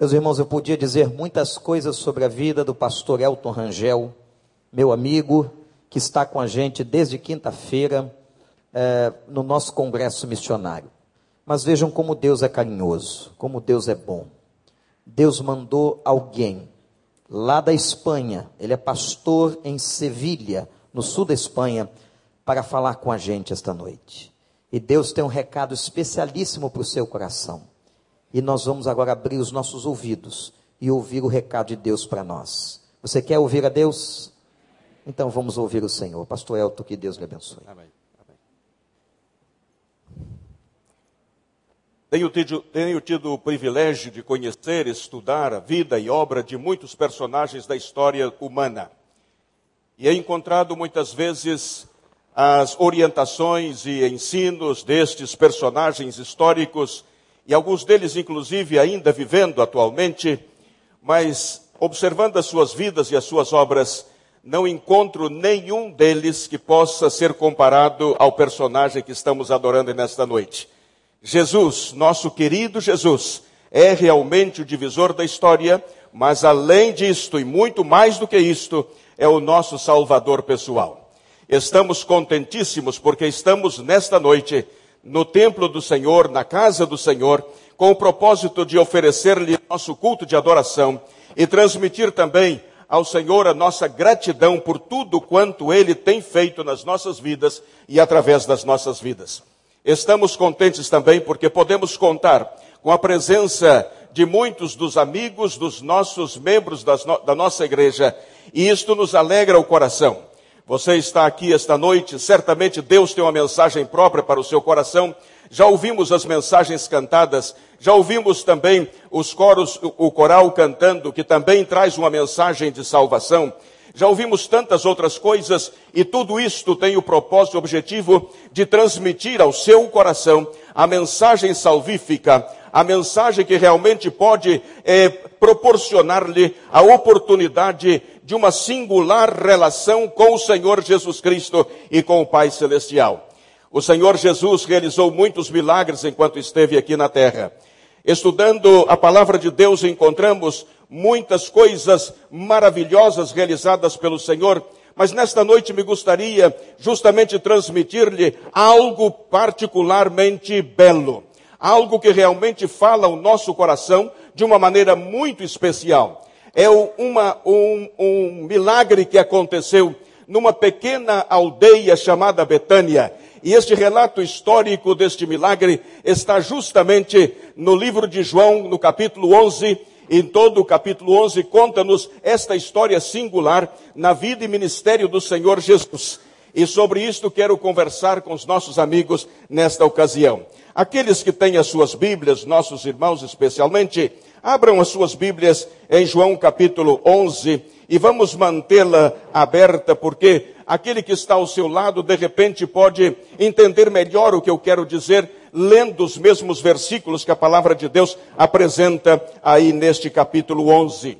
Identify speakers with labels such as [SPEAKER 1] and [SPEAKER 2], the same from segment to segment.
[SPEAKER 1] Meus irmãos, eu podia dizer muitas coisas sobre a vida do pastor Elton Rangel, meu amigo, que está com a gente desde quinta-feira é, no nosso congresso missionário. Mas vejam como Deus é carinhoso, como Deus é bom. Deus mandou alguém lá da Espanha, ele é pastor em Sevilha, no sul da Espanha, para falar com a gente esta noite. E Deus tem um recado especialíssimo para o seu coração. E nós vamos agora abrir os nossos ouvidos e ouvir o recado de Deus para nós. Você quer ouvir a Deus? Então vamos ouvir o Senhor. Pastor Elton, que Deus lhe abençoe. Amém.
[SPEAKER 2] Tenho tido, tenho tido, o privilégio de conhecer, estudar a vida e obra de muitos personagens da história humana. E he encontrado muitas vezes as orientações e ensinos destes personagens históricos, e alguns deles, inclusive, ainda vivendo atualmente, mas observando as suas vidas e as suas obras, não encontro nenhum deles que possa ser comparado ao personagem que estamos adorando nesta noite. Jesus, nosso querido Jesus, é realmente o divisor da história, mas além disto e muito mais do que isto, é o nosso Salvador pessoal. Estamos contentíssimos porque estamos nesta noite no templo do Senhor, na casa do Senhor, com o propósito de oferecer-lhe nosso culto de adoração e transmitir também ao Senhor a nossa gratidão por tudo quanto Ele tem feito nas nossas vidas e através das nossas vidas. Estamos contentes também porque podemos contar com a presença de muitos dos amigos dos nossos membros no... da nossa igreja, e isto nos alegra o coração. Você está aqui esta noite, certamente Deus tem uma mensagem própria para o seu coração. Já ouvimos as mensagens cantadas, já ouvimos também os coros, o coral cantando, que também traz uma mensagem de salvação. Já ouvimos tantas outras coisas e tudo isto tem o propósito e objetivo de transmitir ao seu coração a mensagem salvífica, a mensagem que realmente pode é, proporcionar-lhe a oportunidade de uma singular relação com o Senhor Jesus Cristo e com o Pai Celestial. O Senhor Jesus realizou muitos milagres enquanto esteve aqui na terra. Estudando a palavra de Deus, encontramos muitas coisas maravilhosas realizadas pelo Senhor, mas nesta noite me gostaria justamente transmitir-lhe algo particularmente belo, algo que realmente fala o nosso coração de uma maneira muito especial. É uma, um, um milagre que aconteceu numa pequena aldeia chamada Betânia. E este relato histórico deste milagre está justamente no livro de João, no capítulo 11, em todo o capítulo 11, conta-nos esta história singular na vida e ministério do Senhor Jesus. E sobre isto quero conversar com os nossos amigos nesta ocasião. Aqueles que têm as suas Bíblias, nossos irmãos especialmente, abram as suas Bíblias em João capítulo 11 e vamos mantê-la aberta porque aquele que está ao seu lado de repente pode entender melhor o que eu quero dizer lendo os mesmos versículos que a palavra de Deus apresenta aí neste capítulo 11.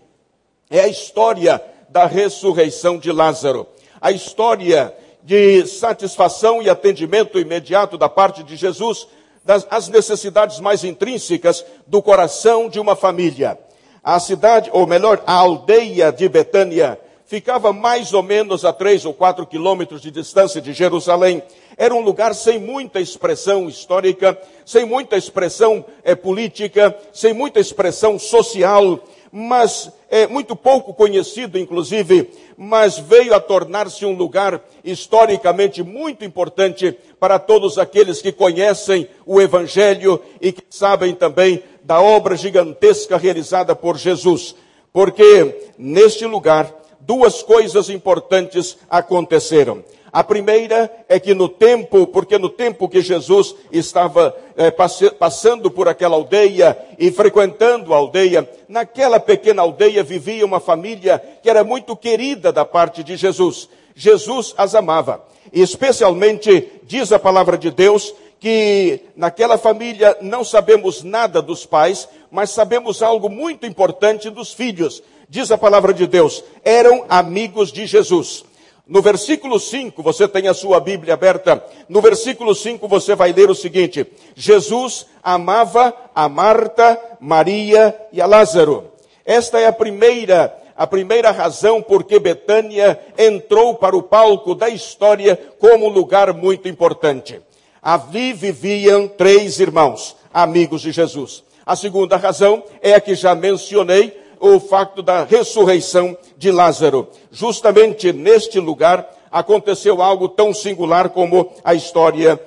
[SPEAKER 2] É a história da ressurreição de Lázaro. A história de satisfação e atendimento imediato da parte de Jesus das as necessidades mais intrínsecas do coração de uma família. A cidade, ou melhor, a aldeia de Betânia, ficava mais ou menos a três ou quatro quilômetros de distância de Jerusalém. Era um lugar sem muita expressão histórica, sem muita expressão é, política, sem muita expressão social, mas é muito pouco conhecido, inclusive, mas veio a tornar-se um lugar historicamente muito importante para todos aqueles que conhecem o Evangelho e que sabem também da obra gigantesca realizada por Jesus. Porque neste lugar duas coisas importantes aconteceram. A primeira é que no tempo, porque no tempo que Jesus estava é, passe, passando por aquela aldeia e frequentando a aldeia, naquela pequena aldeia vivia uma família que era muito querida da parte de Jesus. Jesus as amava. E especialmente, diz a palavra de Deus, que naquela família não sabemos nada dos pais, mas sabemos algo muito importante dos filhos diz a palavra de Deus, eram amigos de Jesus. No versículo 5, você tem a sua Bíblia aberta. No versículo 5 você vai ler o seguinte: Jesus amava a Marta, Maria e a Lázaro. Esta é a primeira, a primeira razão por que Betânia entrou para o palco da história como um lugar muito importante. Ali viviam três irmãos, amigos de Jesus. A segunda razão é a que já mencionei, o facto da ressurreição de Lázaro. Justamente neste lugar aconteceu algo tão singular como a história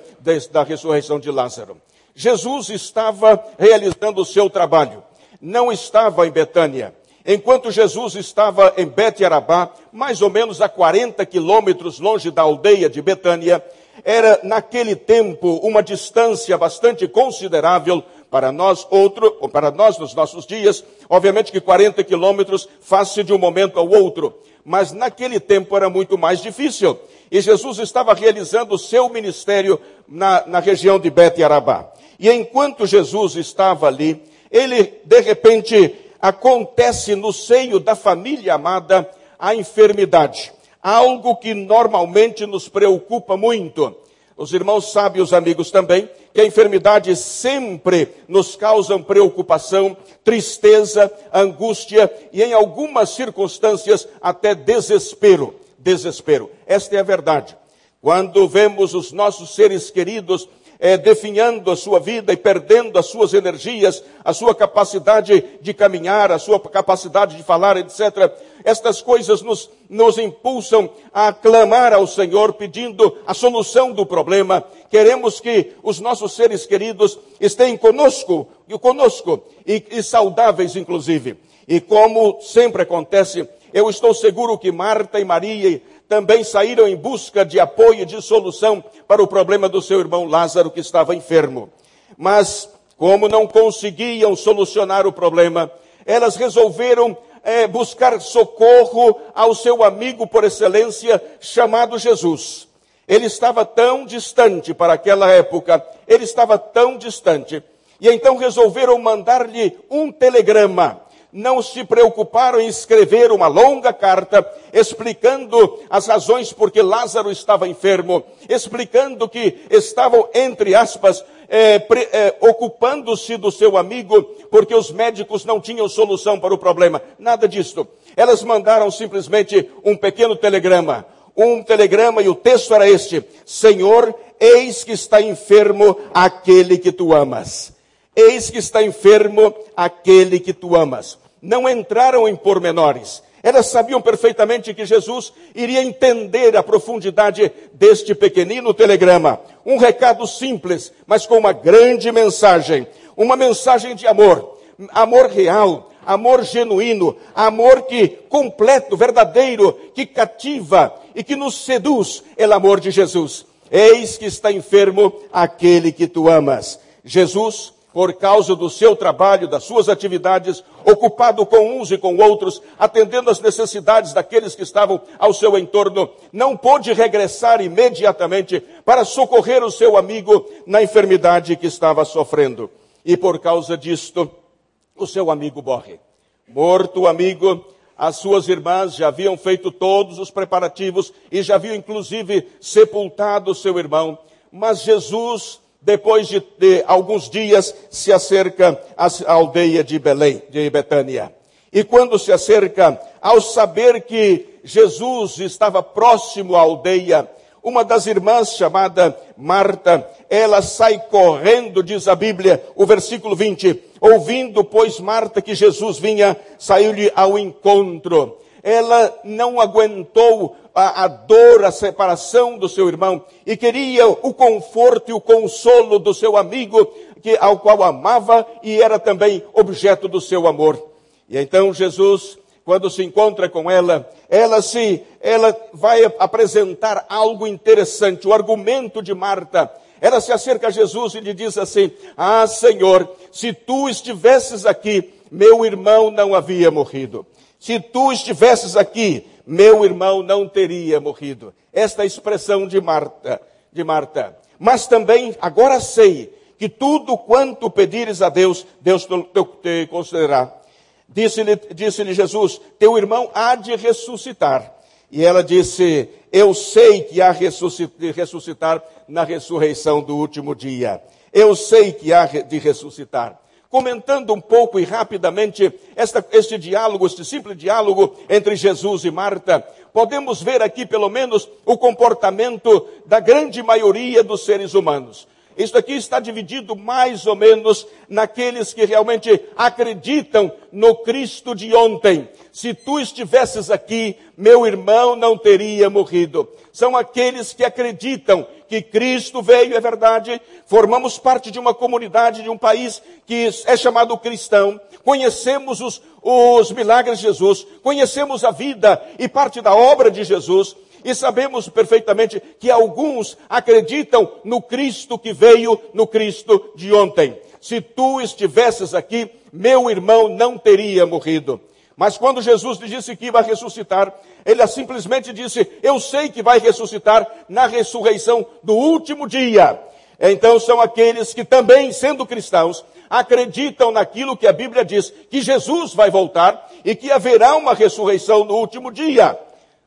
[SPEAKER 2] da ressurreição de Lázaro. Jesus estava realizando o seu trabalho. Não estava em Betânia. Enquanto Jesus estava em Bet-Arabá, mais ou menos a 40 quilômetros longe da aldeia de Betânia, era naquele tempo uma distância bastante considerável para nós, outro, para nós nos nossos dias, obviamente que 40 quilômetros faz-se de um momento ao outro. Mas naquele tempo era muito mais difícil. E Jesus estava realizando o seu ministério na, na região de Bet Arabá. E enquanto Jesus estava ali, ele, de repente, acontece no seio da família amada a enfermidade. Algo que normalmente nos preocupa muito. Os irmãos sabem, os amigos também, que a enfermidade sempre nos causa preocupação, tristeza, angústia e, em algumas circunstâncias, até desespero. Desespero. Esta é a verdade. Quando vemos os nossos seres queridos é, definhando a sua vida e perdendo as suas energias, a sua capacidade de caminhar, a sua capacidade de falar, etc. Estas coisas nos, nos impulsam a clamar ao Senhor pedindo a solução do problema. Queremos que os nossos seres queridos estejam conosco, conosco e, e saudáveis, inclusive. E como sempre acontece, eu estou seguro que Marta e Maria também saíram em busca de apoio e de solução para o problema do seu irmão Lázaro que estava enfermo. Mas, como não conseguiam solucionar o problema, elas resolveram é, buscar socorro ao seu amigo por excelência chamado Jesus. Ele estava tão distante para aquela época, ele estava tão distante. E então resolveram mandar-lhe um telegrama não se preocuparam em escrever uma longa carta explicando as razões por que Lázaro estava enfermo, explicando que estavam, entre aspas, é, é, ocupando-se do seu amigo porque os médicos não tinham solução para o problema. Nada disso. Elas mandaram simplesmente um pequeno telegrama. Um telegrama e o texto era este: Senhor, eis que está enfermo aquele que tu amas. Eis que está enfermo aquele que tu amas não entraram em pormenores. Elas sabiam perfeitamente que Jesus iria entender a profundidade deste pequenino telegrama. Um recado simples, mas com uma grande mensagem. Uma mensagem de amor. Amor real, amor genuíno, amor que completo, verdadeiro, que cativa e que nos seduz, é o amor de Jesus. Eis que está enfermo aquele que tu amas. Jesus por causa do seu trabalho, das suas atividades, ocupado com uns e com outros, atendendo às necessidades daqueles que estavam ao seu entorno, não pôde regressar imediatamente para socorrer o seu amigo na enfermidade que estava sofrendo. E por causa disto, o seu amigo morre. Morto o amigo, as suas irmãs já haviam feito todos os preparativos e já haviam inclusive sepultado o seu irmão. Mas Jesus depois de, de, alguns dias, se acerca à aldeia de Belém, de Betânia. E quando se acerca, ao saber que Jesus estava próximo à aldeia, uma das irmãs chamada Marta, ela sai correndo, diz a Bíblia, o versículo 20, ouvindo, pois, Marta que Jesus vinha, saiu-lhe ao encontro. Ela não aguentou a, a dor, a separação do seu irmão e queria o conforto e o consolo do seu amigo, que, ao qual amava e era também objeto do seu amor. E então Jesus, quando se encontra com ela, ela se, ela vai apresentar algo interessante, o argumento de Marta. Ela se acerca a Jesus e lhe diz assim: Ah, Senhor, se tu estivesses aqui, meu irmão não havia morrido. Se tu estivesses aqui, meu irmão não teria morrido. Esta é expressão de Marta, de Marta. Mas também agora sei que tudo quanto pedires a Deus, Deus te concederá. Disse-lhe disse Jesus: Teu irmão há de ressuscitar. E ela disse: Eu sei que há de ressuscitar na ressurreição do último dia. Eu sei que há de ressuscitar. Comentando um pouco e rapidamente esta, este diálogo, este simples diálogo entre Jesus e Marta, podemos ver aqui pelo menos o comportamento da grande maioria dos seres humanos. Isso aqui está dividido mais ou menos naqueles que realmente acreditam no Cristo de ontem. Se tu estivesses aqui, meu irmão não teria morrido. São aqueles que acreditam que Cristo veio, é verdade. Formamos parte de uma comunidade, de um país que é chamado cristão. Conhecemos os, os milagres de Jesus, conhecemos a vida e parte da obra de Jesus. E sabemos perfeitamente que alguns acreditam no Cristo que veio, no Cristo de ontem. Se tu estivesses aqui, meu irmão não teria morrido. Mas quando Jesus lhe disse que ia ressuscitar, ele simplesmente disse: Eu sei que vai ressuscitar na ressurreição do último dia. Então são aqueles que também, sendo cristãos, acreditam naquilo que a Bíblia diz, que Jesus vai voltar e que haverá uma ressurreição no último dia.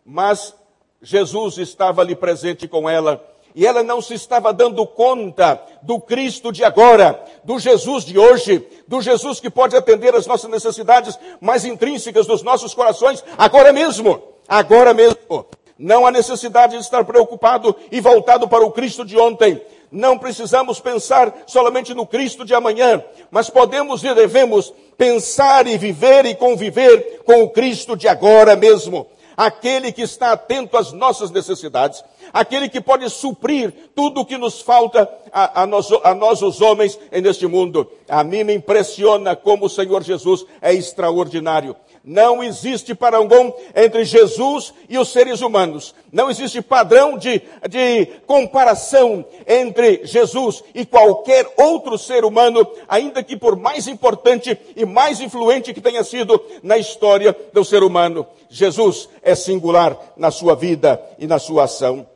[SPEAKER 2] Mas Jesus estava ali presente com ela e ela não se estava dando conta do Cristo de agora, do Jesus de hoje, do Jesus que pode atender as nossas necessidades mais intrínsecas dos nossos corações, agora mesmo, agora mesmo. Não há necessidade de estar preocupado e voltado para o Cristo de ontem. Não precisamos pensar somente no Cristo de amanhã, mas podemos e devemos pensar e viver e conviver com o Cristo de agora mesmo aquele que está atento às nossas necessidades, aquele que pode suprir tudo o que nos falta a, a, nós, a nós os homens neste mundo. A mim me impressiona como o Senhor Jesus é extraordinário. Não existe parangão entre Jesus e os seres humanos. Não existe padrão de, de comparação entre Jesus e qualquer outro ser humano, ainda que por mais importante e mais influente que tenha sido na história do ser humano. Jesus é singular na sua vida e na sua ação.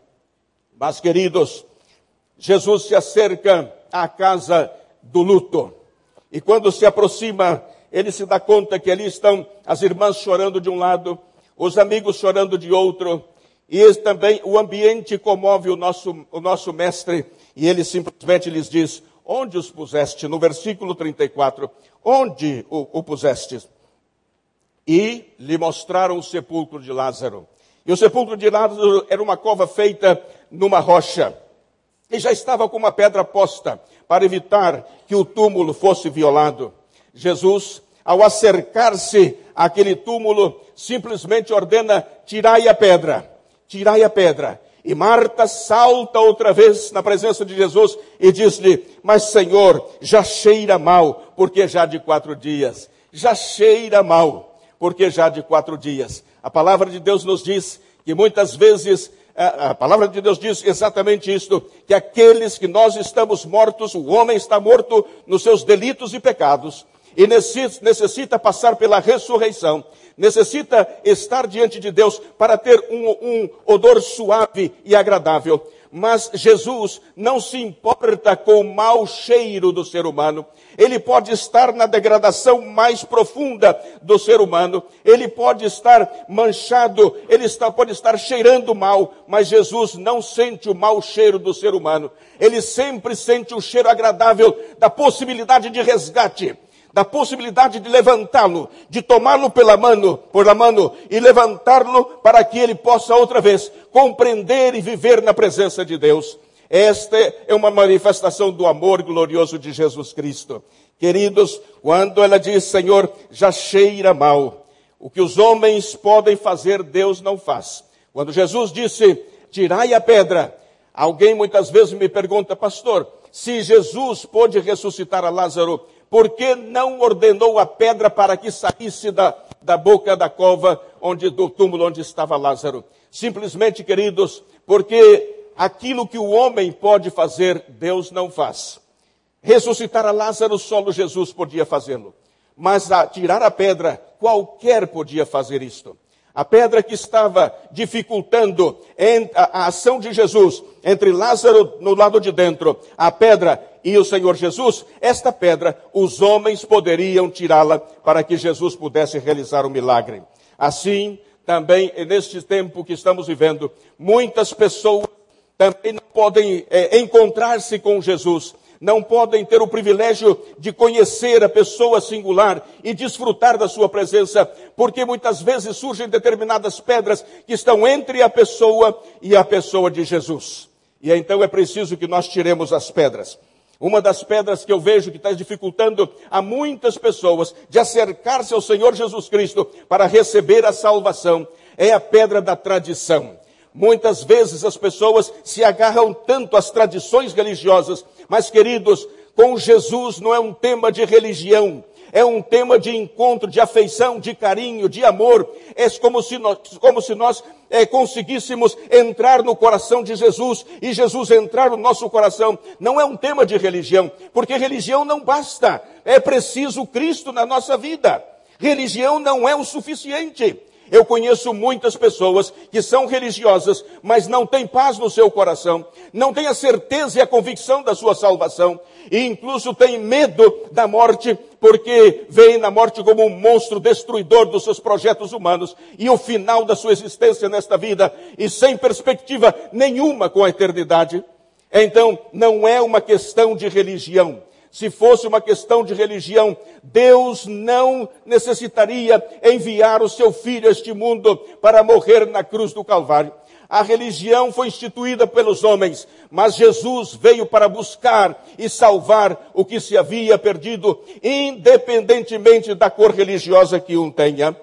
[SPEAKER 2] Mas, queridos, Jesus se acerca à casa do luto. E quando se aproxima ele se dá conta que ali estão as irmãs chorando de um lado, os amigos chorando de outro, e também o ambiente comove o nosso, o nosso mestre, e ele simplesmente lhes diz: Onde os puseste? No versículo 34, onde o, o puseste? E lhe mostraram o sepulcro de Lázaro. E o sepulcro de Lázaro era uma cova feita numa rocha. E já estava com uma pedra posta para evitar que o túmulo fosse violado. Jesus, ao acercar-se àquele túmulo, simplesmente ordena: tirai a pedra, tirai a pedra. E Marta salta outra vez na presença de Jesus e diz-lhe: Mas Senhor, já cheira mal, porque já de quatro dias. Já cheira mal, porque já de quatro dias. A palavra de Deus nos diz que muitas vezes a palavra de Deus diz exatamente isto, que aqueles que nós estamos mortos, o homem está morto nos seus delitos e pecados, e necessita passar pela ressurreição, necessita estar diante de Deus para ter um, um odor suave e agradável. Mas Jesus não se importa com o mau cheiro do ser humano. Ele pode estar na degradação mais profunda do ser humano. Ele pode estar manchado, ele está, pode estar cheirando mal, mas Jesus não sente o mau cheiro do ser humano. Ele sempre sente o cheiro agradável da possibilidade de resgate da possibilidade de levantá-lo, de tomá-lo pela mão, por la mano e levantá-lo para que ele possa outra vez compreender e viver na presença de Deus. Esta é uma manifestação do amor glorioso de Jesus Cristo. Queridos, quando ela diz, Senhor, já cheira mal, o que os homens podem fazer, Deus não faz. Quando Jesus disse, tirai a pedra, alguém muitas vezes me pergunta, pastor, se Jesus pôde ressuscitar a Lázaro, por que não ordenou a pedra para que saísse da, da boca da cova, onde, do túmulo onde estava Lázaro? Simplesmente, queridos, porque aquilo que o homem pode fazer, Deus não faz. Ressuscitar a Lázaro, só Jesus podia fazê-lo. Mas a tirar a pedra, qualquer podia fazer isto. A pedra que estava dificultando a ação de Jesus entre Lázaro no lado de dentro, a pedra e o Senhor Jesus, esta pedra, os homens poderiam tirá-la para que Jesus pudesse realizar o milagre. Assim, também neste tempo que estamos vivendo, muitas pessoas também não podem é, encontrar-se com Jesus, não podem ter o privilégio de conhecer a pessoa singular e desfrutar da sua presença, porque muitas vezes surgem determinadas pedras que estão entre a pessoa e a pessoa de Jesus. E então é preciso que nós tiremos as pedras. Uma das pedras que eu vejo que está dificultando a muitas pessoas de acercar-se ao Senhor Jesus Cristo para receber a salvação é a pedra da tradição. Muitas vezes as pessoas se agarram tanto às tradições religiosas, mas queridos, com Jesus não é um tema de religião, é um tema de encontro, de afeição, de carinho, de amor. É como se nós, como se nós é, conseguíssemos entrar no coração de Jesus e Jesus entrar no nosso coração. Não é um tema de religião, porque religião não basta. É preciso Cristo na nossa vida. Religião não é o suficiente. Eu conheço muitas pessoas que são religiosas, mas não têm paz no seu coração, não têm a certeza e a convicção da sua salvação, e incluso têm medo da morte, porque veem na morte como um monstro destruidor dos seus projetos humanos, e o final da sua existência nesta vida, e sem perspectiva nenhuma com a eternidade. Então, não é uma questão de religião, se fosse uma questão de religião, Deus não necessitaria enviar o seu filho a este mundo para morrer na cruz do Calvário. A religião foi instituída pelos homens, mas Jesus veio para buscar e salvar o que se havia perdido, independentemente da cor religiosa que um tenha.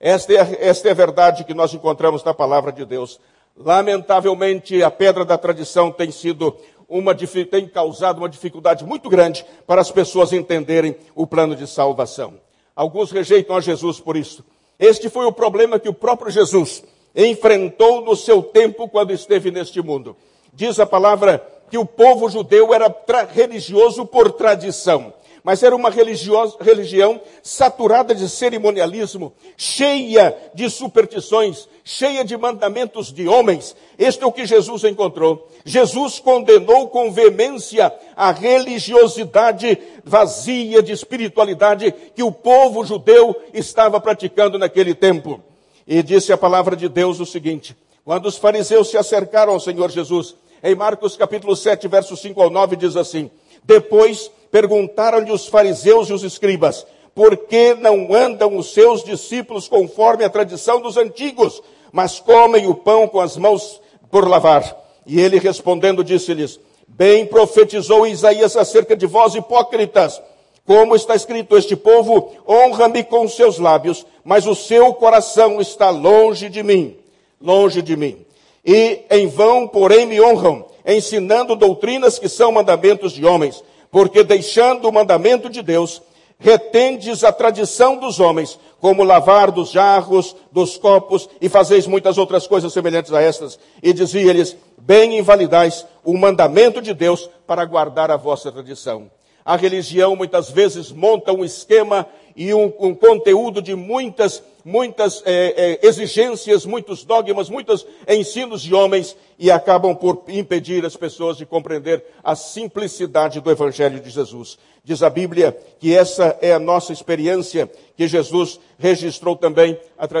[SPEAKER 2] Esta é, esta é a verdade que nós encontramos na palavra de Deus. Lamentavelmente, a pedra da tradição tem sido uma, tem causado uma dificuldade muito grande para as pessoas entenderem o plano de salvação. Alguns rejeitam a Jesus por isso. Este foi o problema que o próprio Jesus enfrentou no seu tempo quando esteve neste mundo. Diz a palavra que o povo judeu era religioso por tradição mas era uma religião saturada de cerimonialismo, cheia de superstições, cheia de mandamentos de homens. Este é o que Jesus encontrou. Jesus condenou com veemência a religiosidade vazia de espiritualidade que o povo judeu estava praticando naquele tempo. E disse a palavra de Deus o seguinte: quando os fariseus se acercaram ao Senhor Jesus, em Marcos capítulo 7, versos 5 ao 9, diz assim: Depois perguntaram-lhe os fariseus e os escribas, por que não andam os seus discípulos conforme a tradição dos antigos, mas comem o pão com as mãos por lavar? E ele respondendo disse-lhes, bem profetizou Isaías acerca de vós hipócritas, como está escrito, este povo honra-me com seus lábios, mas o seu coração está longe de mim, longe de mim. E em vão, porém, me honram, ensinando doutrinas que são mandamentos de homens porque deixando o mandamento de Deus, retendes a tradição dos homens, como lavar dos jarros, dos copos, e fazeis muitas outras coisas semelhantes a estas. E dizia-lhes, bem invalidais o mandamento de Deus para guardar a vossa tradição. A religião muitas vezes monta um esquema e um, um conteúdo de muitas, muitas é, é, exigências, muitos dogmas, muitos ensinos de homens e acabam por impedir as pessoas de compreender a simplicidade do Evangelho de Jesus. Diz a Bíblia que essa é a nossa experiência, que Jesus registrou também,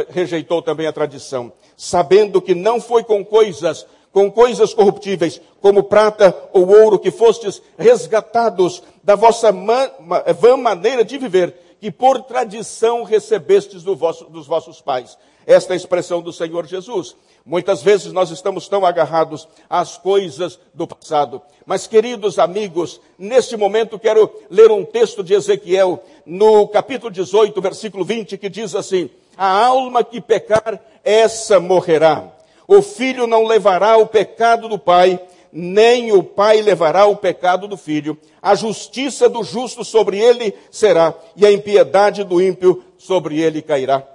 [SPEAKER 2] rejeitou também a tradição, sabendo que não foi com coisas com coisas corruptíveis, como prata ou ouro, que fostes resgatados da vossa vã maneira de viver, que por tradição recebestes do vosso, dos vossos pais. Esta é a expressão do Senhor Jesus. Muitas vezes nós estamos tão agarrados às coisas do passado. Mas, queridos amigos, neste momento quero ler um texto de Ezequiel, no capítulo 18, versículo 20, que diz assim: A alma que pecar, essa morrerá. O filho não levará o pecado do pai, nem o pai levará o pecado do filho. A justiça do justo sobre ele será, e a impiedade do ímpio sobre ele cairá.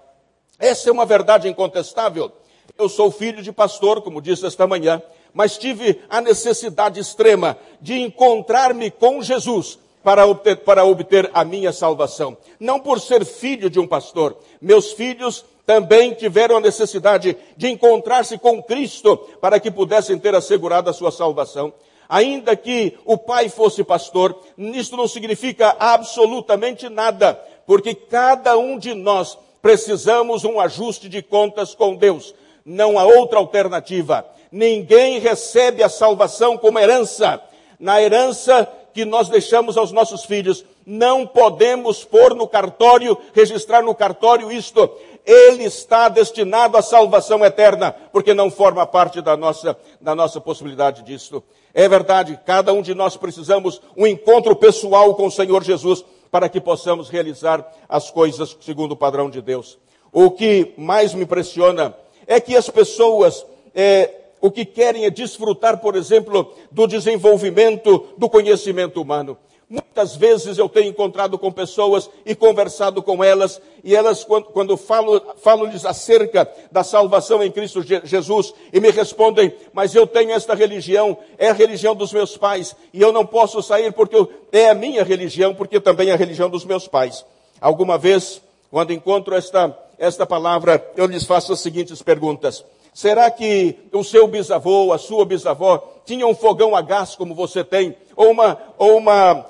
[SPEAKER 2] Essa é uma verdade incontestável. Eu sou filho de pastor, como disse esta manhã, mas tive a necessidade extrema de encontrar-me com Jesus para obter, para obter a minha salvação. Não por ser filho de um pastor. Meus filhos também tiveram a necessidade de encontrar-se com Cristo para que pudessem ter assegurado a sua salvação. Ainda que o pai fosse pastor, isto não significa absolutamente nada, porque cada um de nós Precisamos um ajuste de contas com Deus. Não há outra alternativa. Ninguém recebe a salvação como herança. Na herança que nós deixamos aos nossos filhos, não podemos pôr no cartório, registrar no cartório isto. Ele está destinado à salvação eterna, porque não forma parte da nossa, da nossa possibilidade disso. É verdade, cada um de nós precisamos um encontro pessoal com o Senhor Jesus para que possamos realizar as coisas segundo o padrão de Deus. O que mais me impressiona é que as pessoas, é, o que querem é desfrutar, por exemplo, do desenvolvimento do conhecimento humano. Muitas vezes eu tenho encontrado com pessoas e conversado com elas, e elas, quando, quando falo, falo-lhes acerca da salvação em Cristo Jesus, e me respondem, mas eu tenho esta religião, é a religião dos meus pais, e eu não posso sair porque eu, é a minha religião, porque também é a religião dos meus pais. Alguma vez, quando encontro esta, esta palavra, eu lhes faço as seguintes perguntas. Será que o seu bisavô, a sua bisavó, tinha um fogão a gás como você tem? Ou uma, ou uma,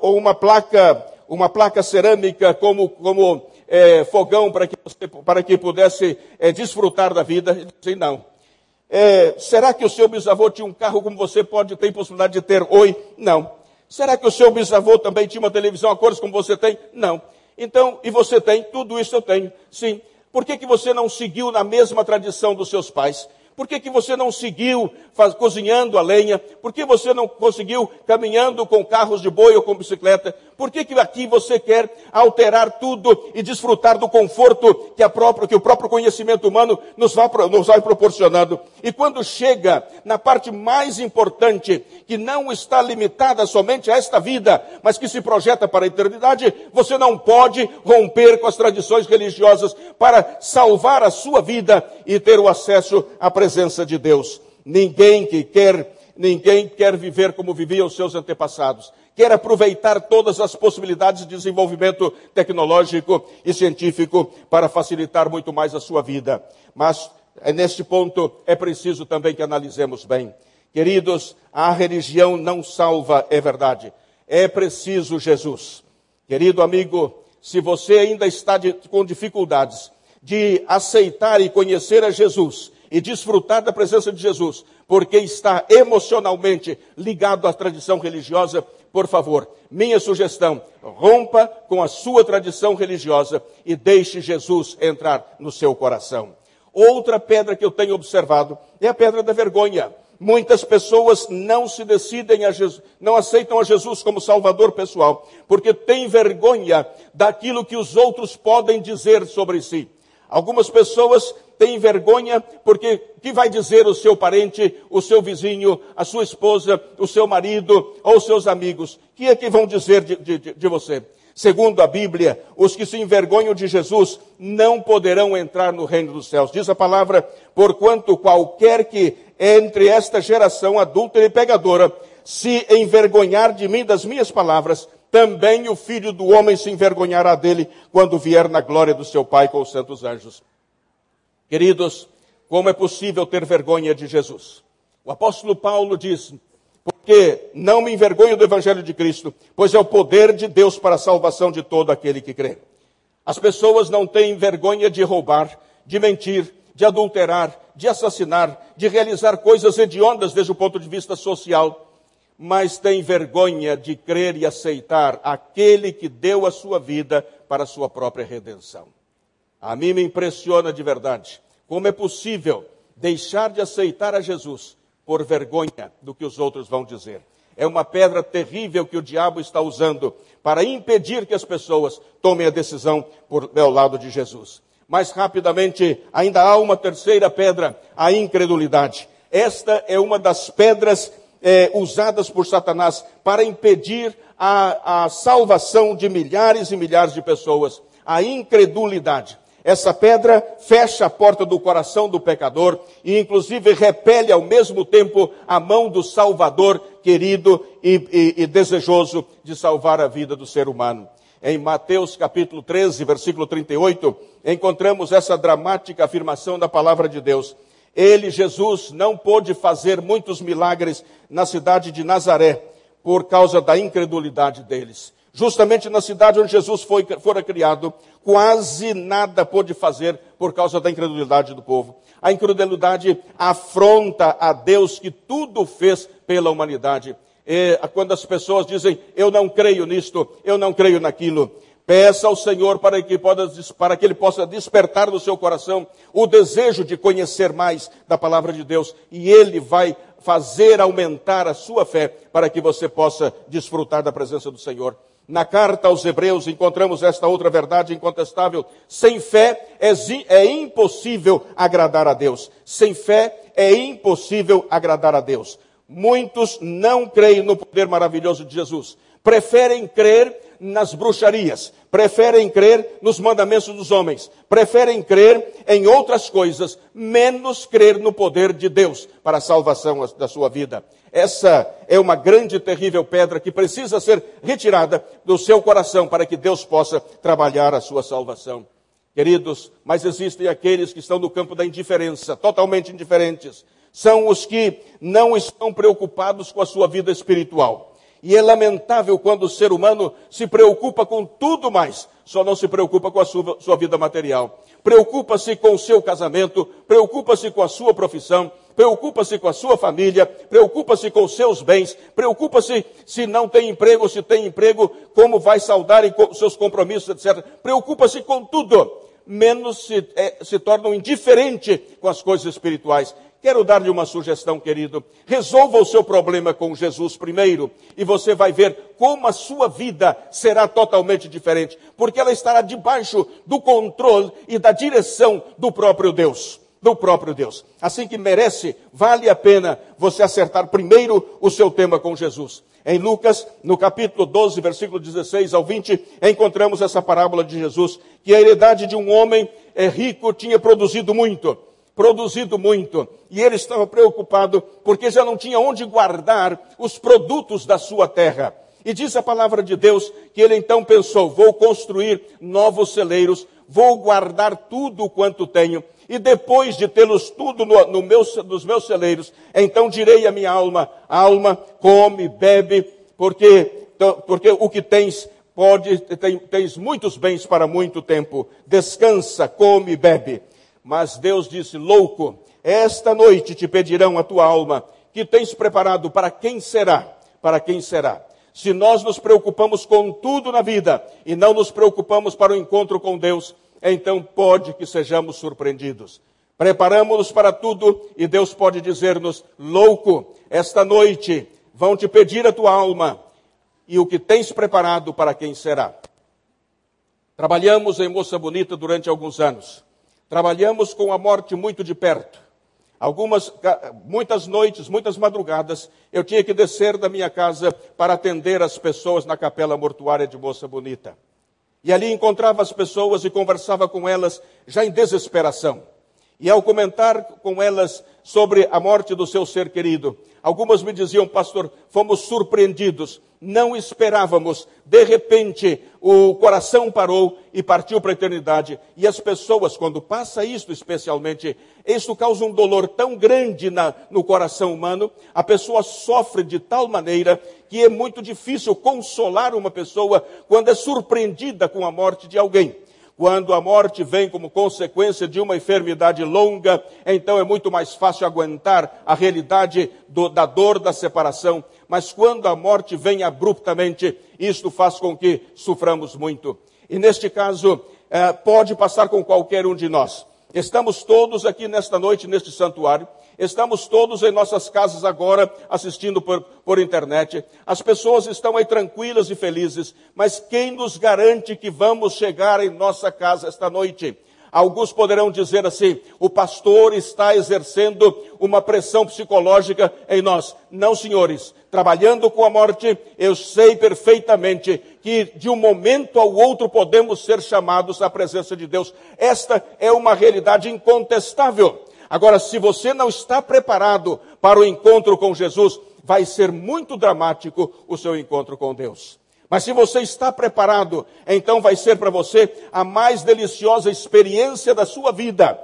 [SPEAKER 2] ou uma placa, uma placa cerâmica como, como é, fogão para que, você, para que pudesse é, desfrutar da vida? Sim, não. É, será que o seu bisavô tinha um carro como você pode ter possibilidade de ter hoje? Não. Será que o seu bisavô também tinha uma televisão a cores como você tem? Não. Então, e você tem? Tudo isso eu tenho. Sim. Por que, que você não seguiu na mesma tradição dos seus pais? Por que, que você não seguiu faz, cozinhando a lenha? Por que você não conseguiu caminhando com carros de boi ou com bicicleta? Por que, que aqui você quer alterar tudo e desfrutar do conforto que, que o próprio conhecimento humano nos vai, nos vai proporcionando? E quando chega na parte mais importante, que não está limitada somente a esta vida, mas que se projeta para a eternidade, você não pode romper com as tradições religiosas para salvar a sua vida e ter o acesso à presença de Deus. Ninguém que quer, ninguém quer viver como viviam seus antepassados. Quer aproveitar todas as possibilidades de desenvolvimento tecnológico e científico para facilitar muito mais a sua vida. Mas é neste ponto é preciso também que analisemos bem. Queridos, a religião não salva, é verdade. É preciso Jesus. Querido amigo, se você ainda está de, com dificuldades de aceitar e conhecer a Jesus, e desfrutar da presença de Jesus, porque está emocionalmente ligado à tradição religiosa, por favor, minha sugestão, rompa com a sua tradição religiosa e deixe Jesus entrar no seu coração. Outra pedra que eu tenho observado é a pedra da vergonha. Muitas pessoas não se decidem a Jesus, não aceitam a Jesus como Salvador pessoal, porque têm vergonha daquilo que os outros podem dizer sobre si. Algumas pessoas têm vergonha porque que vai dizer o seu parente, o seu vizinho, a sua esposa, o seu marido ou os seus amigos? Que é que vão dizer de, de, de você? Segundo a Bíblia, os que se envergonham de Jesus não poderão entrar no reino dos céus. Diz a palavra, porquanto qualquer que entre esta geração adúltera e pegadora se envergonhar de mim, das minhas palavras, também o filho do homem se envergonhará dele quando vier na glória do seu Pai com os santos anjos. Queridos, como é possível ter vergonha de Jesus? O apóstolo Paulo diz, porque não me envergonho do evangelho de Cristo, pois é o poder de Deus para a salvação de todo aquele que crê. As pessoas não têm vergonha de roubar, de mentir, de adulterar, de assassinar, de realizar coisas hediondas desde o ponto de vista social mas tem vergonha de crer e aceitar aquele que deu a sua vida para a sua própria redenção. A mim me impressiona de verdade como é possível deixar de aceitar a Jesus por vergonha do que os outros vão dizer. É uma pedra terrível que o diabo está usando para impedir que as pessoas tomem a decisão por, ao lado de Jesus. Mais rapidamente, ainda há uma terceira pedra, a incredulidade. Esta é uma das pedras é, usadas por Satanás para impedir a, a salvação de milhares e milhares de pessoas. A incredulidade. Essa pedra fecha a porta do coração do pecador e, inclusive, repele ao mesmo tempo a mão do Salvador querido e, e, e, desejoso de salvar a vida do ser humano. Em Mateus capítulo 13, versículo 38, encontramos essa dramática afirmação da palavra de Deus. Ele, Jesus, não pôde fazer muitos milagres na cidade de Nazaré por causa da incredulidade deles. Justamente na cidade onde Jesus foi, fora criado, quase nada pôde fazer por causa da incredulidade do povo. A incredulidade afronta a Deus que tudo fez pela humanidade. E, quando as pessoas dizem, eu não creio nisto, eu não creio naquilo, peça ao Senhor para que, para que Ele possa despertar no seu coração o desejo de conhecer mais da palavra de Deus, e Ele vai fazer aumentar a sua fé para que você possa desfrutar da presença do Senhor. Na carta aos Hebreus encontramos esta outra verdade incontestável. Sem fé é, é, impossível agradar a Deus. Sem fé é impossível agradar a Deus. Muitos não creem no poder maravilhoso de Jesus. Preferem crer nas bruxarias, preferem crer nos mandamentos dos homens, preferem crer em outras coisas, menos crer no poder de Deus para a salvação da sua vida. Essa é uma grande e terrível pedra que precisa ser retirada do seu coração para que Deus possa trabalhar a sua salvação. Queridos, mas existem aqueles que estão no campo da indiferença, totalmente indiferentes. São os que não estão preocupados com a sua vida espiritual. E é lamentável quando o ser humano se preocupa com tudo mais, só não se preocupa com a sua, sua vida material. Preocupa-se com o seu casamento, preocupa-se com a sua profissão, preocupa-se com a sua família, preocupa-se com os seus bens, preocupa-se se não tem emprego, se tem emprego, como vai saudar os seus compromissos, etc. Preocupa-se com tudo, menos se, é, se torna indiferente com as coisas espirituais. Quero dar-lhe uma sugestão, querido. Resolva o seu problema com Jesus primeiro e você vai ver como a sua vida será totalmente diferente, porque ela estará debaixo do controle e da direção do próprio Deus. Do próprio Deus. Assim que merece, vale a pena você acertar primeiro o seu tema com Jesus. Em Lucas, no capítulo 12, versículo 16 ao 20, encontramos essa parábola de Jesus, que a heredade de um homem é rico tinha produzido muito produzido muito. E ele estava preocupado porque já não tinha onde guardar os produtos da sua terra. E diz a palavra de Deus que ele então pensou: vou construir novos celeiros, vou guardar tudo quanto tenho, e depois de tê-los tudo no, no meus, nos meus celeiros, então direi à minha alma: alma, come, bebe, porque, porque o que tens pode, tem, tens muitos bens para muito tempo. Descansa, come, bebe. Mas Deus disse: Louco, esta noite te pedirão a tua alma, que tens preparado para quem será? Para quem será? Se nós nos preocupamos com tudo na vida e não nos preocupamos para o encontro com Deus, então pode que sejamos surpreendidos. Preparamos-nos para tudo e Deus pode dizer-nos: Louco, esta noite vão te pedir a tua alma e o que tens preparado para quem será. Trabalhamos em Moça Bonita durante alguns anos. Trabalhamos com a morte muito de perto. Algumas, muitas noites, muitas madrugadas, eu tinha que descer da minha casa para atender as pessoas na capela mortuária de Moça Bonita. E ali encontrava as pessoas e conversava com elas já em desesperação. E ao comentar com elas sobre a morte do seu ser querido, algumas me diziam, pastor, fomos surpreendidos, não esperávamos. De repente, o coração parou e partiu para a eternidade. E as pessoas, quando passa isso especialmente, isso causa um dolor tão grande na, no coração humano, a pessoa sofre de tal maneira que é muito difícil consolar uma pessoa quando é surpreendida com a morte de alguém. Quando a morte vem como consequência de uma enfermidade longa, então é muito mais fácil aguentar a realidade do, da dor da separação. Mas quando a morte vem abruptamente, isto faz com que soframos muito. E neste caso, eh, pode passar com qualquer um de nós. Estamos todos aqui nesta noite, neste santuário, Estamos todos em nossas casas agora assistindo por, por internet. As pessoas estão aí tranquilas e felizes, mas quem nos garante que vamos chegar em nossa casa esta noite? Alguns poderão dizer assim: o pastor está exercendo uma pressão psicológica em nós. Não, senhores. Trabalhando com a morte, eu sei perfeitamente que de um momento ao outro podemos ser chamados à presença de Deus. Esta é uma realidade incontestável. Agora, se você não está preparado para o encontro com Jesus, vai ser muito dramático o seu encontro com Deus. Mas se você está preparado, então vai ser para você a mais deliciosa experiência da sua vida,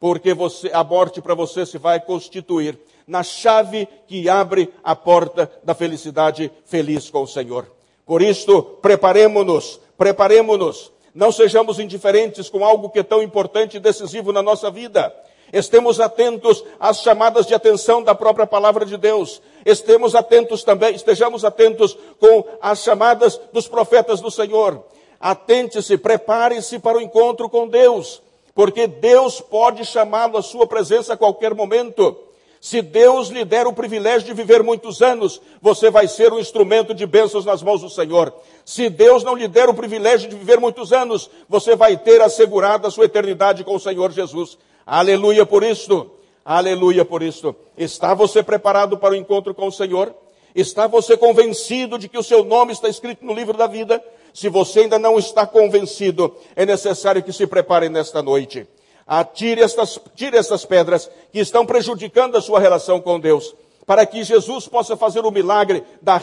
[SPEAKER 2] porque você, a morte para você se vai constituir na chave que abre a porta da felicidade feliz com o Senhor. Por isto, preparemo-nos, preparemo-nos. Não sejamos indiferentes com algo que é tão importante e decisivo na nossa vida. Estemos atentos às chamadas de atenção da própria palavra de Deus. Estemos atentos também, estejamos atentos com as chamadas dos profetas do Senhor. Atente-se, prepare-se para o encontro com Deus, porque Deus pode chamá-lo à sua presença a qualquer momento. Se Deus lhe der o privilégio de viver muitos anos, você vai ser um instrumento de bênçãos nas mãos do Senhor. Se Deus não lhe der o privilégio de viver muitos anos, você vai ter assegurada a sua eternidade com o Senhor Jesus. Aleluia por isto. Aleluia por isto. Está você preparado para o encontro com o Senhor? Está você convencido de que o seu nome está escrito no livro da vida? Se você ainda não está convencido, é necessário que se prepare nesta noite. Atire estas, tire estas pedras que estão prejudicando a sua relação com Deus, para que Jesus possa fazer o milagre da,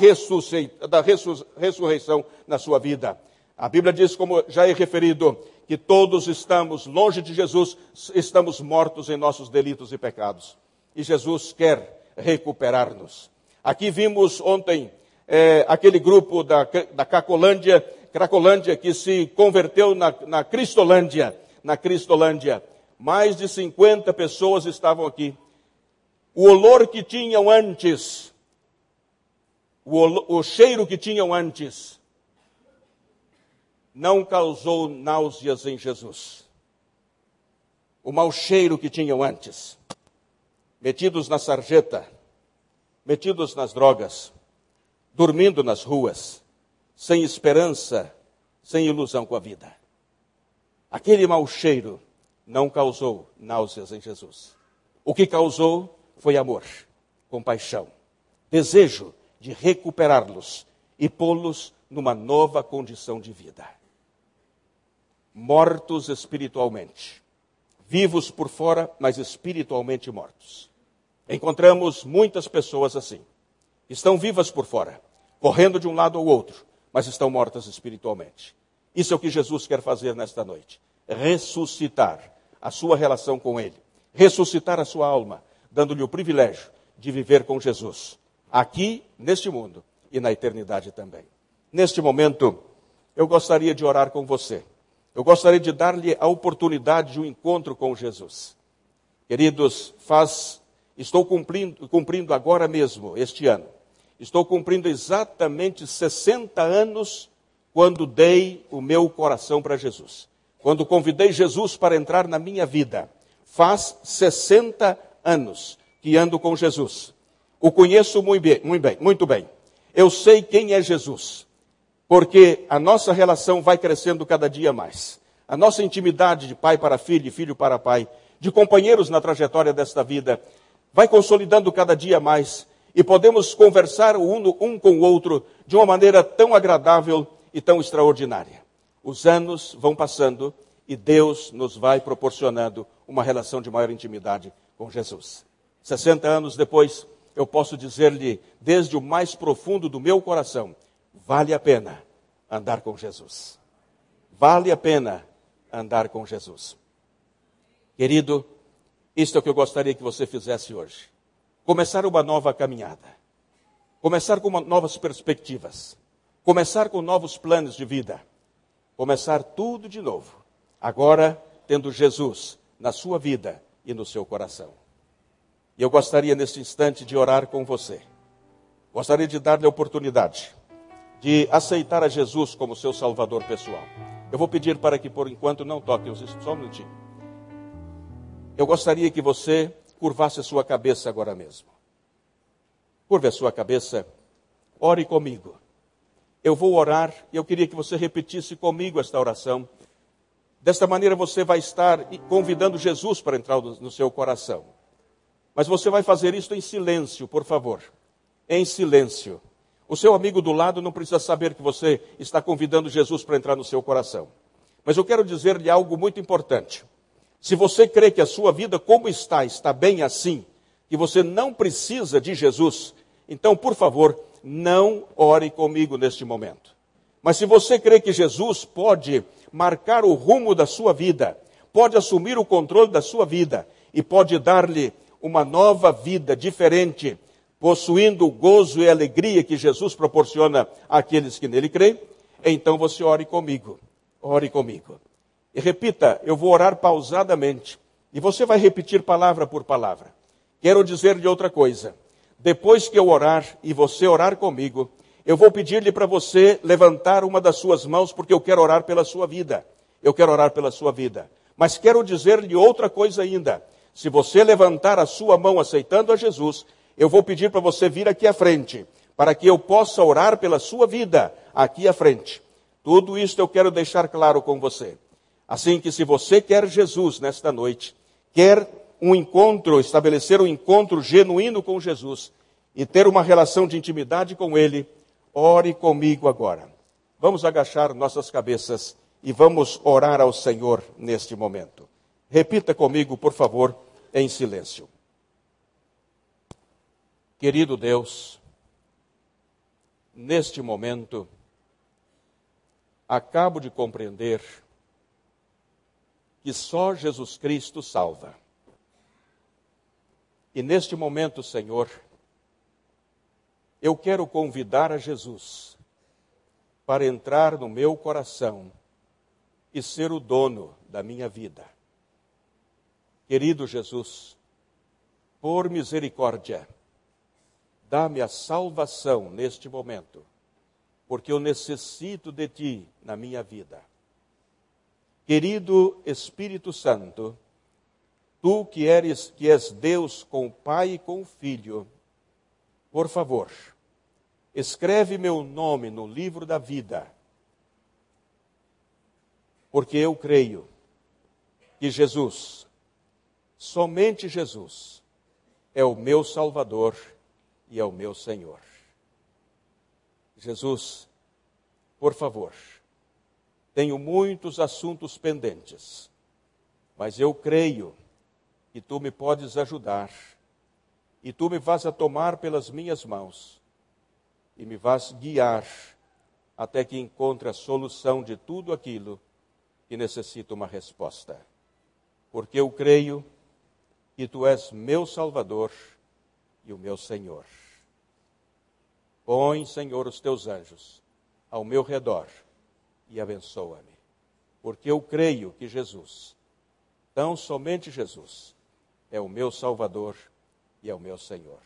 [SPEAKER 2] da ressurreição na sua vida. A Bíblia diz, como já é referido, que todos estamos longe de Jesus, estamos mortos em nossos delitos e pecados. E Jesus quer recuperar-nos. Aqui vimos ontem é, aquele grupo da, da Cacolândia, Cracolândia, que se converteu na, na Cristolândia. Na Cristolândia. Mais de 50 pessoas estavam aqui. O olor que tinham antes, o, olor, o cheiro que tinham antes, não causou náuseas em Jesus. O mau cheiro que tinham antes, metidos na sarjeta, metidos nas drogas, dormindo nas ruas, sem esperança, sem ilusão com a vida. Aquele mau cheiro não causou náuseas em Jesus. O que causou foi amor, compaixão, desejo de recuperá-los e pô-los numa nova condição de vida mortos espiritualmente. Vivos por fora, mas espiritualmente mortos. Encontramos muitas pessoas assim. Estão vivas por fora, correndo de um lado ao outro, mas estão mortas espiritualmente. Isso é o que Jesus quer fazer nesta noite: ressuscitar a sua relação com Ele, ressuscitar a sua alma, dando-lhe o privilégio de viver com Jesus, aqui, neste mundo e na eternidade também. Neste momento, eu gostaria de orar com você eu gostaria de dar-lhe a oportunidade de um encontro com Jesus. Queridos, faz, estou cumprindo, cumprindo agora mesmo, este ano, estou cumprindo exatamente 60 anos quando dei o meu coração para Jesus. Quando convidei Jesus para entrar na minha vida. Faz 60 anos que ando com Jesus. O conheço muito bem, muito bem, muito bem. Eu sei quem é Jesus porque a nossa relação vai crescendo cada dia mais. A nossa intimidade de pai para filho, de filho para pai, de companheiros na trajetória desta vida, vai consolidando cada dia mais e podemos conversar um, um com o outro de uma maneira tão agradável e tão extraordinária. Os anos vão passando e Deus nos vai proporcionando uma relação de maior intimidade com Jesus. 60 anos depois, eu posso dizer-lhe, desde o mais profundo do meu coração, Vale a pena andar com Jesus. Vale a pena andar com Jesus. Querido, isto é o que eu gostaria que você fizesse hoje. Começar uma nova caminhada. Começar com novas perspectivas. Começar com novos planos de vida. Começar tudo de novo. Agora, tendo Jesus na sua vida e no seu coração. E eu gostaria neste instante de orar com você. Gostaria de dar-lhe a oportunidade de aceitar a Jesus como seu salvador pessoal. Eu vou pedir para que por enquanto não toquem os só um minutinho. Eu gostaria que você curvasse a sua cabeça agora mesmo. Curve a sua cabeça, ore comigo. Eu vou orar e eu queria que você repetisse comigo esta oração. Desta maneira você vai estar convidando Jesus para entrar no seu coração. Mas você vai fazer isso em silêncio, por favor. Em silêncio. O seu amigo do lado não precisa saber que você está convidando Jesus para entrar no seu coração. Mas eu quero dizer-lhe algo muito importante. Se você crê que a sua vida como está, está bem assim, que você não precisa de Jesus, então, por favor, não ore comigo neste momento. Mas se você crê que Jesus pode marcar o rumo da sua vida, pode assumir o controle da sua vida e pode dar-lhe uma nova vida diferente, possuindo o gozo e alegria que Jesus proporciona àqueles que nele creem, então você ore comigo. Ore comigo. E repita, eu vou orar pausadamente. E você vai repetir palavra por palavra. Quero dizer de outra coisa. Depois que eu orar e você orar comigo, eu vou pedir-lhe para você levantar uma das suas mãos, porque eu quero orar pela sua vida. Eu quero orar pela sua vida. Mas quero dizer-lhe outra coisa ainda. Se você levantar a sua mão aceitando a Jesus, eu vou pedir para você vir aqui à frente, para que eu possa orar pela sua vida aqui à frente. Tudo isso eu quero deixar claro com você. Assim que se você quer Jesus nesta noite, quer um encontro, estabelecer um encontro genuíno com Jesus e ter uma relação de intimidade com Ele, ore comigo agora. Vamos agachar nossas cabeças e vamos orar ao Senhor neste momento. Repita comigo, por favor, em silêncio. Querido Deus, neste momento, acabo de compreender que só Jesus Cristo salva. E neste momento, Senhor, eu quero convidar a Jesus para entrar no meu coração e ser o dono da minha vida. Querido Jesus, por misericórdia, dá-me a salvação neste momento, porque eu necessito de Ti na minha vida. Querido Espírito Santo, Tu que eres que és Deus com o Pai e com o Filho, por favor, escreve meu nome no livro da vida, porque eu creio que Jesus Somente Jesus é o meu Salvador e é o meu Senhor. Jesus, por favor, tenho muitos assuntos pendentes, mas eu creio que tu me podes ajudar e tu me vas a tomar pelas minhas mãos e me vas guiar até que encontre a solução de tudo aquilo que necessita uma resposta. Porque eu creio que tu és meu Salvador e o meu Senhor. Põe, Senhor, os teus anjos ao meu redor e abençoa-me, porque eu creio que Jesus, tão somente Jesus, é o meu Salvador e é o meu Senhor.